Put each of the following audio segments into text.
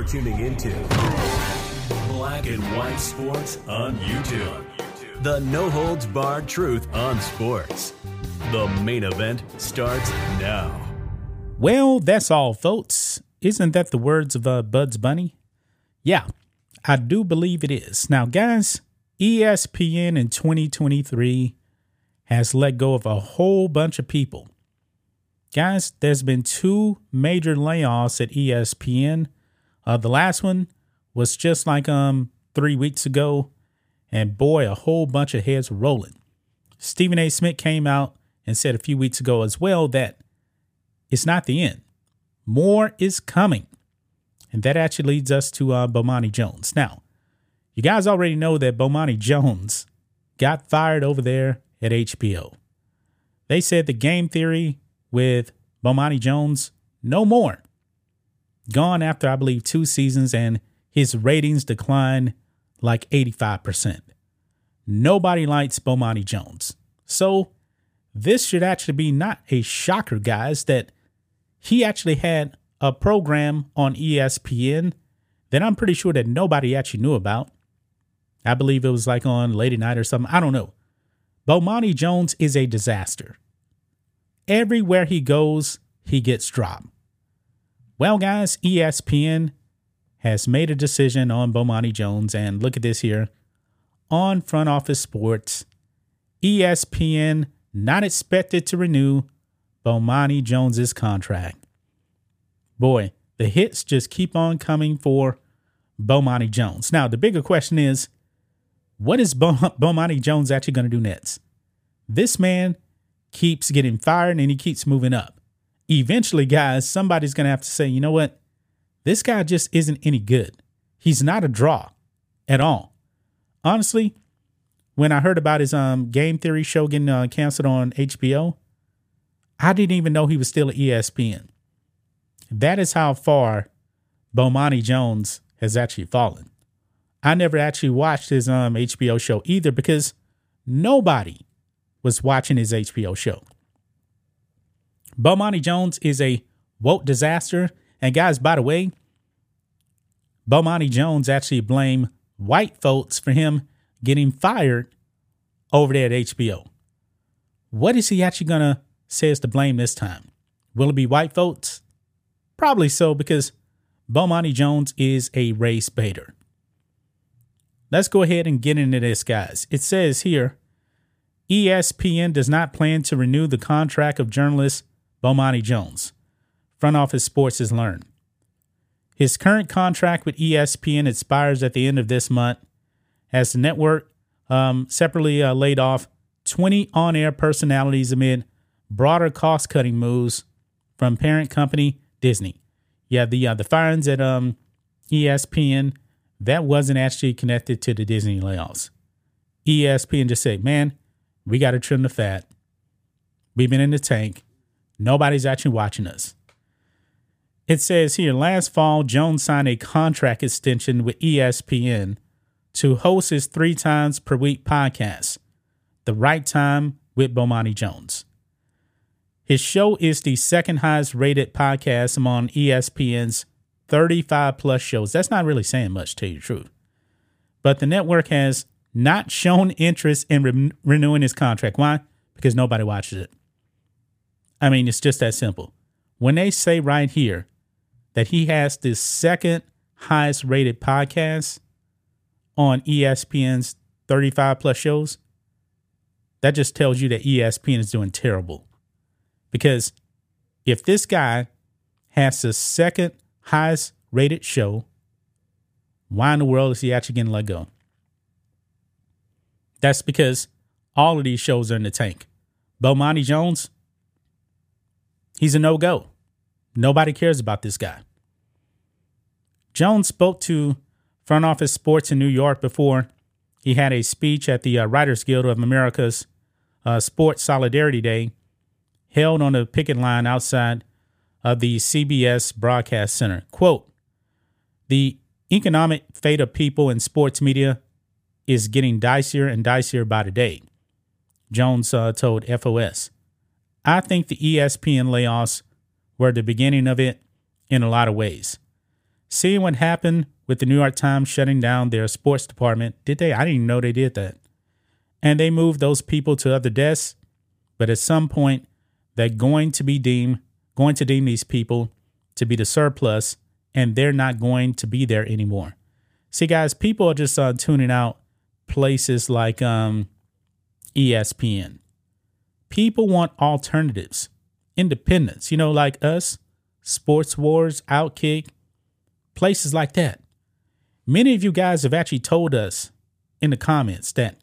You're tuning into Black and White Sports on YouTube. The no holds barred truth on sports. The main event starts now. Well, that's all, folks. Isn't that the words of uh, Bugs Bunny? Yeah, I do believe it is. Now, guys, ESPN in 2023 has let go of a whole bunch of people. Guys, there's been two major layoffs at ESPN. Uh, the last one was just like um three weeks ago, and boy, a whole bunch of heads rolling. Stephen A. Smith came out and said a few weeks ago as well that it's not the end. More is coming. And that actually leads us to uh, Bomani Jones. Now, you guys already know that Bomani Jones got fired over there at HBO. They said the game theory with Bomani Jones, no more. Gone after, I believe, two seasons, and his ratings declined like 85%. Nobody likes Bomani Jones. So, this should actually be not a shocker, guys, that he actually had a program on ESPN that I'm pretty sure that nobody actually knew about. I believe it was like on Lady night or something. I don't know. Bomani Jones is a disaster. Everywhere he goes, he gets dropped. Well, guys, ESPN has made a decision on Bomani Jones, and look at this here. On Front Office Sports, ESPN not expected to renew Bomani Jones's contract. Boy, the hits just keep on coming for Bomani Jones. Now, the bigger question is what is Bomani Jones actually going to do next? This man keeps getting fired and he keeps moving up. Eventually, guys, somebody's going to have to say, you know what? This guy just isn't any good. He's not a draw at all. Honestly, when I heard about his um, game theory show getting uh, canceled on HBO, I didn't even know he was still at ESPN. That is how far Bomani Jones has actually fallen. I never actually watched his um, HBO show either because nobody was watching his HBO show. Bomani Jones is a woke disaster. And guys, by the way, Bomani Jones actually blamed white folks for him getting fired over there at HBO. What is he actually to say is to blame this time? Will it be white folks? Probably so, because Bomani Jones is a race baiter. Let's go ahead and get into this, guys. It says here ESPN does not plan to renew the contract of journalist Bomani Jones. Front Office Sports has learned. His current contract with ESPN expires at the end of this month as the network um, separately uh, laid off 20 on air personalities amid broader cost cutting moves from parent company Disney. Yeah, the uh, the firings at um, ESPN that wasn't actually connected to the Disney layoffs. ESPN just said, "Man, we got to trim the fat. We've been in the tank. Nobody's actually watching us. It says here last fall, Jones signed a contract extension with ESPN to host his three times per week podcast, The Right Time with Bomani Jones. His show is the second highest rated podcast among ESPN's 35 plus shows. That's not really saying much, to tell you the truth. But the network has not shown interest in re- renewing his contract. Why? Because nobody watches it. I mean, it's just that simple. When they say right here that he has the second highest rated podcast on ESPN's 35 plus shows, that just tells you that ESPN is doing terrible. Because if this guy has the second highest rated show, why in the world is he actually getting let go? That's because all of these shows are in the tank. Bomani Jones, he's a no go. Nobody cares about this guy. Jones spoke to Front Office Sports in New York before he had a speech at the uh, Writers Guild of America's uh, Sports Solidarity Day held on a picket line outside of the CBS Broadcast Center. Quote The economic fate of people in sports media is getting dicier and dicier by the day, Jones uh, told FOS. I think the ESPN layoffs were the beginning of it in a lot of ways. seeing what happened with the New York Times shutting down their sports department, did they? I didn't even know they did that. And they moved those people to other desks, but at some point, they're going to be deemed going to deem these people to be the surplus, and they're not going to be there anymore. See, guys, people are just uh, tuning out places like um, ESPN. People want alternatives, independence, you know, like us, Sports Wars, Outkick, places like that. Many of you guys have actually told us in the comments that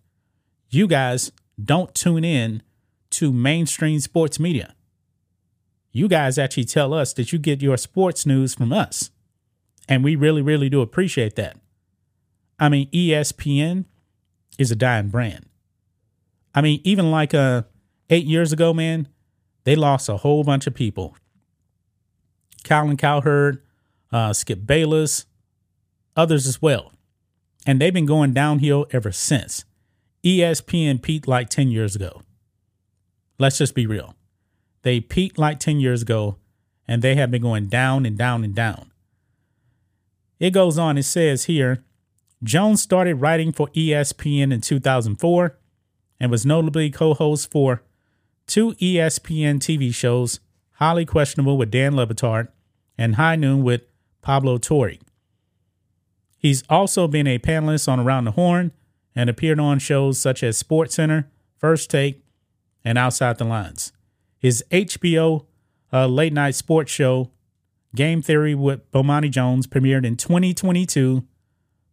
you guys don't tune in to mainstream sports media. You guys actually tell us that you get your sports news from us. And we really, really do appreciate that. I mean, ESPN is a dying brand. I mean, even like uh, eight years ago, man, they lost a whole bunch of people. Colin Cowherd, uh, Skip Bayless, others as well. And they've been going downhill ever since. ESPN peaked like 10 years ago. Let's just be real. They peaked like 10 years ago, and they have been going down and down and down. It goes on, it says here Jones started writing for ESPN in 2004 and was notably co host for two ESPN TV shows, Highly Questionable with Dan Le Batard and High Noon with Pablo Torre. He's also been a panelist on Around the Horn and appeared on shows such as Sports Center, First Take, and Outside the Lines. His HBO uh, late night sports show, Game Theory with Bomani Jones, premiered in 2022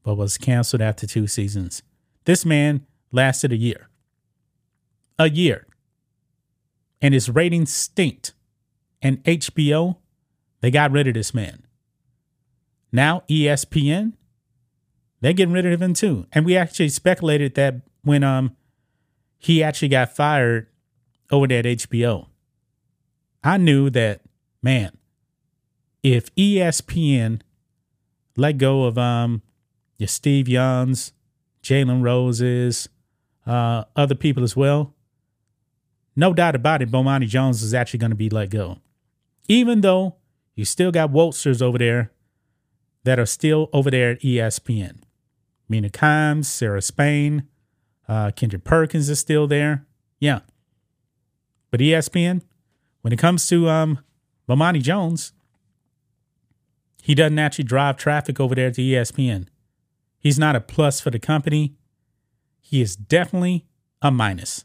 but was canceled after two seasons. This man lasted a year. A year. And his ratings stinked. And HBO, they got rid of this man. Now ESPN, they're getting rid of him too. And we actually speculated that when um he actually got fired over there at HBO. I knew that, man, if ESPN let go of um your Steve Youngs, Jalen Roses, uh, other people as well. No doubt about it, Bomani Jones is actually going to be let go. Even though you still got Wolsters over there that are still over there at ESPN. Mina Kimes, Sarah Spain, uh, Perkins is still there. Yeah. But ESPN, when it comes to um, Bomani Jones, he doesn't actually drive traffic over there to ESPN. He's not a plus for the company. He is definitely a minus.